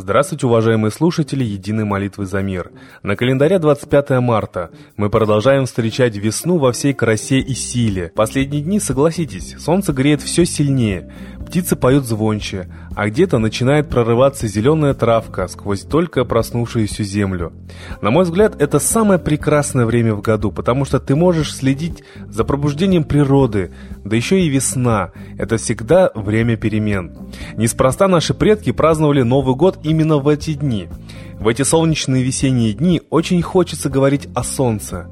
Здравствуйте, уважаемые слушатели Единой молитвы за мир. На календаре 25 марта. Мы продолжаем встречать весну во всей красе и силе. Последние дни, согласитесь, солнце греет все сильнее, птицы поют звонче, а где-то начинает прорываться зеленая травка сквозь только проснувшуюся землю. На мой взгляд, это самое прекрасное время в году, потому что ты можешь следить за пробуждением природы, да еще и весна. Это всегда время перемен. Неспроста наши предки праздновали Новый год именно в эти дни. В эти солнечные весенние дни очень хочется говорить о солнце.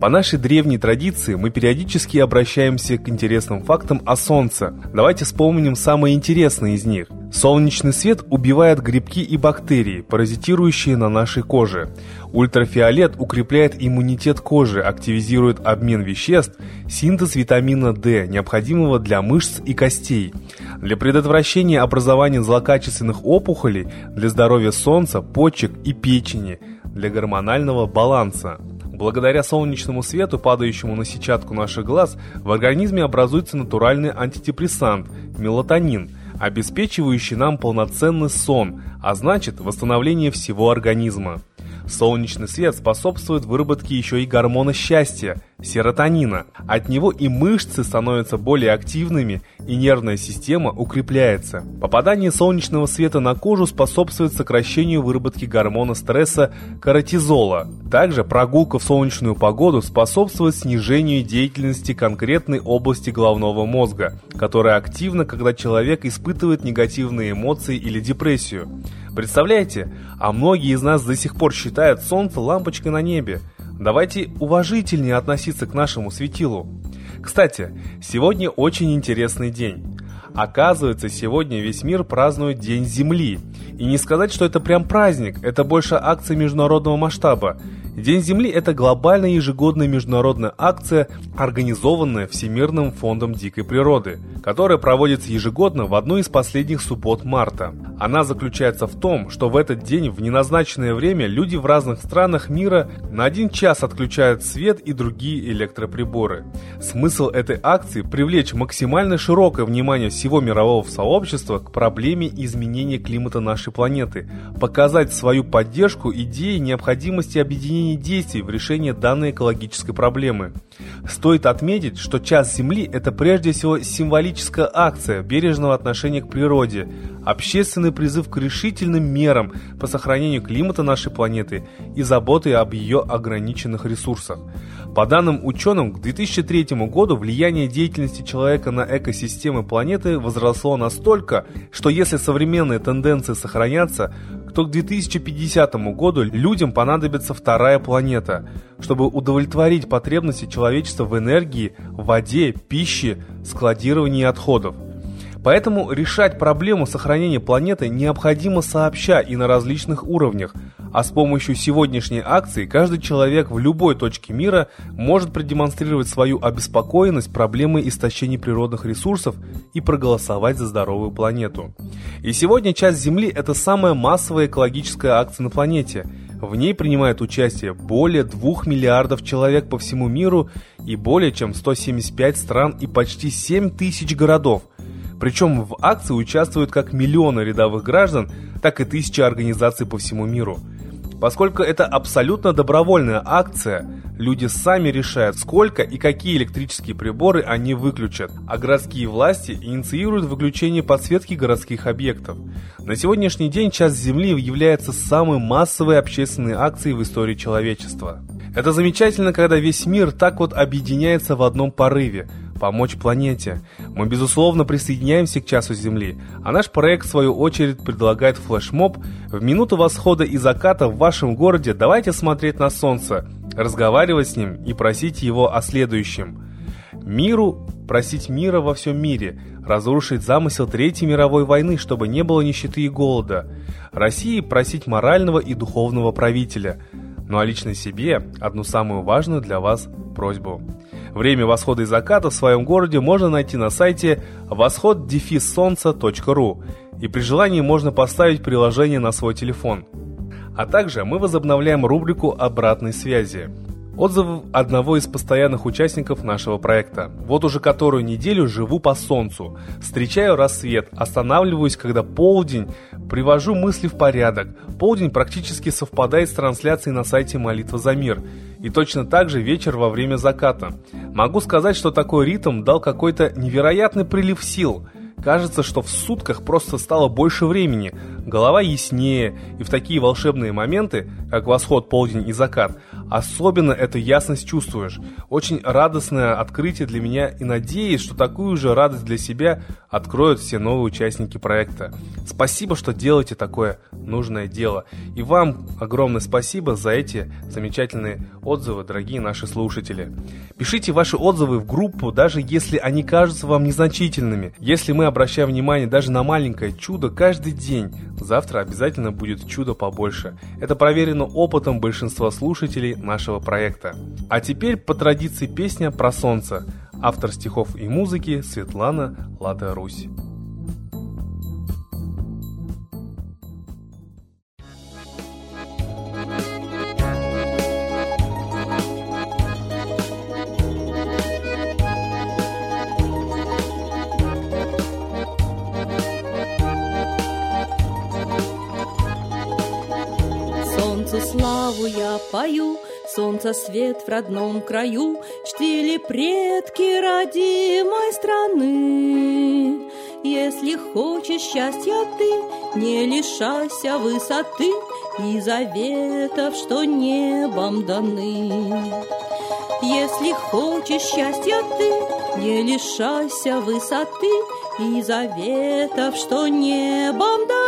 По нашей древней традиции мы периодически обращаемся к интересным фактам о солнце. Давайте вспомним самые интересные из них. Солнечный свет убивает грибки и бактерии, паразитирующие на нашей коже. Ультрафиолет укрепляет иммунитет кожи, активизирует обмен веществ, синтез витамина D, необходимого для мышц и костей. Для предотвращения образования злокачественных опухолей, для здоровья солнца, почек и печени, для гормонального баланса. Благодаря солнечному свету, падающему на сетчатку наших глаз, в организме образуется натуральный антидепрессант – мелатонин – обеспечивающий нам полноценный сон, а значит восстановление всего организма. Солнечный свет способствует выработке еще и гормона счастья – серотонина. От него и мышцы становятся более активными, и нервная система укрепляется. Попадание солнечного света на кожу способствует сокращению выработки гормона стресса кортизола. Также прогулка в солнечную погоду способствует снижению деятельности конкретной области головного мозга, которая активна, когда человек испытывает негативные эмоции или депрессию. Представляете? А многие из нас до сих пор считают Солнце лампочкой на небе. Давайте уважительнее относиться к нашему светилу. Кстати, сегодня очень интересный день. Оказывается, сегодня весь мир празднует День Земли. И не сказать, что это прям праздник, это больше акция международного масштаба. День Земли – это глобальная ежегодная международная акция, организованная Всемирным фондом дикой природы, которая проводится ежегодно в одну из последних суббот марта. Она заключается в том, что в этот день в неназначенное время люди в разных странах мира на один час отключают свет и другие электроприборы. Смысл этой акции – привлечь максимально широкое внимание всего мирового сообщества к проблеме изменения климата нашей планеты, показать свою поддержку идеи необходимости объединения применении действий в решении данной экологической проблемы. Стоит отметить, что «Час Земли» – это прежде всего символическая акция бережного отношения к природе, общественный призыв к решительным мерам по сохранению климата нашей планеты и заботы об ее ограниченных ресурсах. По данным ученым, к 2003 году влияние деятельности человека на экосистемы планеты возросло настолько, что если современные тенденции сохранятся, то к 2050 году людям понадобится вторая планета, чтобы удовлетворить потребности человечества в энергии, воде, пище, складировании отходов. Поэтому решать проблему сохранения планеты необходимо сообща и на различных уровнях, а с помощью сегодняшней акции каждый человек в любой точке мира может продемонстрировать свою обеспокоенность проблемой истощения природных ресурсов и проголосовать за здоровую планету. И сегодня часть Земли – это самая массовая экологическая акция на планете. В ней принимает участие более 2 миллиардов человек по всему миру и более чем 175 стран и почти 7 тысяч городов. Причем в акции участвуют как миллионы рядовых граждан, так и тысячи организаций по всему миру – Поскольку это абсолютно добровольная акция, люди сами решают, сколько и какие электрические приборы они выключат, а городские власти инициируют выключение подсветки городских объектов. На сегодняшний день час Земли является самой массовой общественной акцией в истории человечества. Это замечательно, когда весь мир так вот объединяется в одном порыве – помочь планете. Мы, безусловно, присоединяемся к часу Земли, а наш проект, в свою очередь, предлагает флешмоб в минуту восхода и заката в вашем городе давайте смотреть на Солнце, разговаривать с ним и просить его о следующем. Миру просить мира во всем мире, разрушить замысел Третьей мировой войны, чтобы не было нищеты и голода. России просить морального и духовного правителя. Ну а лично себе одну самую важную для вас просьбу. Время восхода и заката в своем городе можно найти на сайте восход-солнца.ру и при желании можно поставить приложение на свой телефон. А также мы возобновляем рубрику обратной связи. Отзыв одного из постоянных участников нашего проекта. Вот уже которую неделю живу по солнцу. Встречаю рассвет, останавливаюсь, когда полдень, привожу мысли в порядок. Полдень практически совпадает с трансляцией на сайте «Молитва за мир». И точно так же вечер во время заката. Могу сказать, что такой ритм дал какой-то невероятный прилив сил – Кажется, что в сутках просто стало больше времени, голова яснее, и в такие волшебные моменты, как восход, полдень и закат, особенно эту ясность чувствуешь. Очень радостное открытие для меня и надеюсь, что такую же радость для себя откроют все новые участники проекта. Спасибо, что делаете такое нужное дело. И вам огромное спасибо за эти замечательные отзывы, дорогие наши слушатели. Пишите ваши отзывы в группу, даже если они кажутся вам незначительными. Если мы обращаем внимание даже на маленькое чудо каждый день. Завтра обязательно будет чудо побольше. Это проверено опытом большинства слушателей нашего проекта. А теперь по традиции песня про солнце. Автор стихов и музыки Светлана Лада Русь. Славу я пою, Солнца свет в родном краю Чтили предки родимой страны. Если хочешь счастья ты, Не лишайся высоты И заветов, что небом даны. Если хочешь счастья ты, Не лишайся высоты И заветов, что небом даны.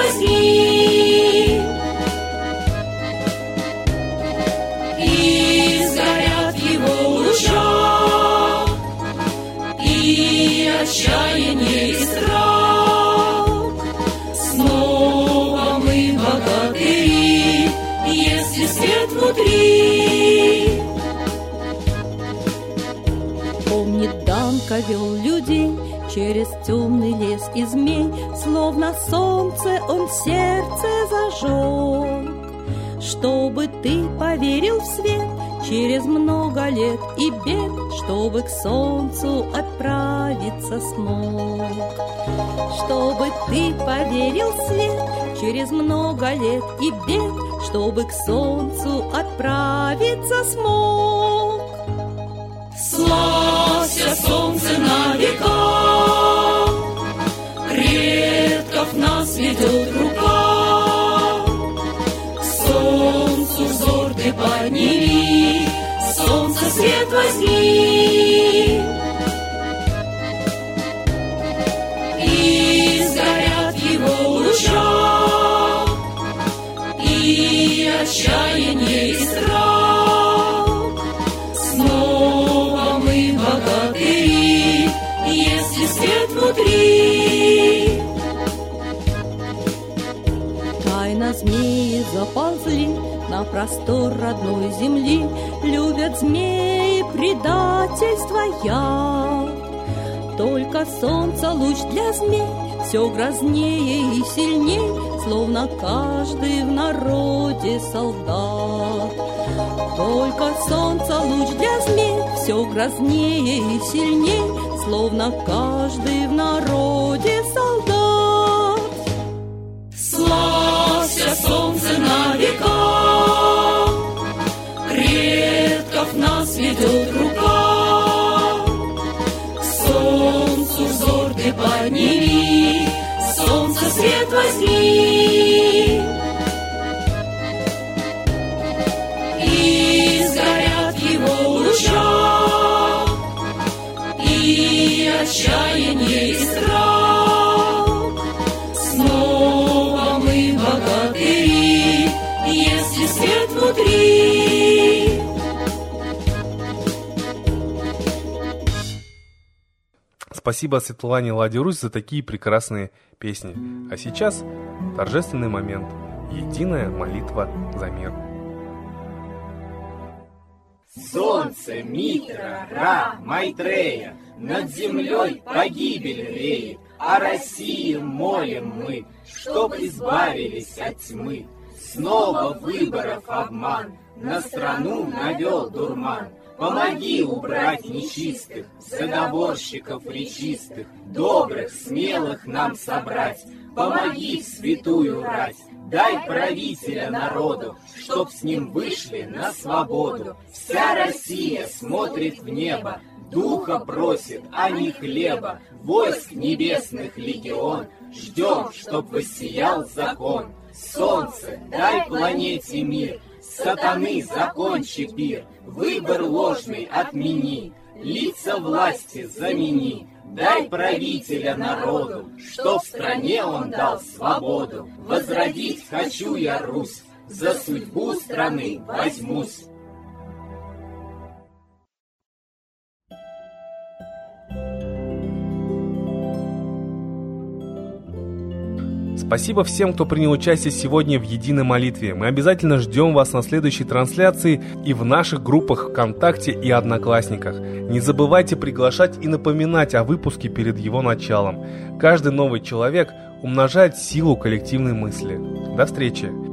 Возьми. И сгорят его луча, И отчаяние и страх. свет внутри. Помнит Данка вел людей через темный лес и змей, Словно солнце он сердце зажег. Чтобы ты поверил в свет через много лет и бед, Чтобы к солнцу отправиться смог. Чтобы ты поверил в свет через много лет и бед, чтобы к солнцу отправиться смог. Славься, отчаяние и страх. Снова мы богатыри, если свет внутри. Тайно змеи заползли на простор родной земли, Любят змеи предательство я. Только солнце луч для змей все грознее и сильней, Словно каждый в народе солдат. Только солнце луч для змей Все грознее и сильней, Словно каждый в народе солдат. Отчаяние и страх. Снова мы богатыри, Если свет внутри. Спасибо Светлане Ладе за такие прекрасные песни. А сейчас торжественный момент. Единая молитва за мир. Солнце, Митра, Ра, Майтрея, над землей погибель реет, о России молим мы, чтоб избавились от тьмы. Снова выборов обман, на страну навел дурман. Помоги убрать нечистых, заговорщиков речистых, добрых, смелых нам собрать. Помоги святую рать, дай правителя народу, чтоб с ним вышли на свободу. Вся Россия смотрит в небо, духа просит, а не хлеба. Войск небесных легион, ждем, чтоб воссиял закон. Солнце, дай планете мир, Сатаны, закончи пир, выбор ложный отмени, лица власти замени. Дай правителя народу, что в стране он дал свободу. Возродить хочу я Русь, за судьбу страны возьмусь. Спасибо всем, кто принял участие сегодня в единой молитве. Мы обязательно ждем вас на следующей трансляции и в наших группах ВКонтакте и Одноклассниках. Не забывайте приглашать и напоминать о выпуске перед его началом. Каждый новый человек умножает силу коллективной мысли. До встречи!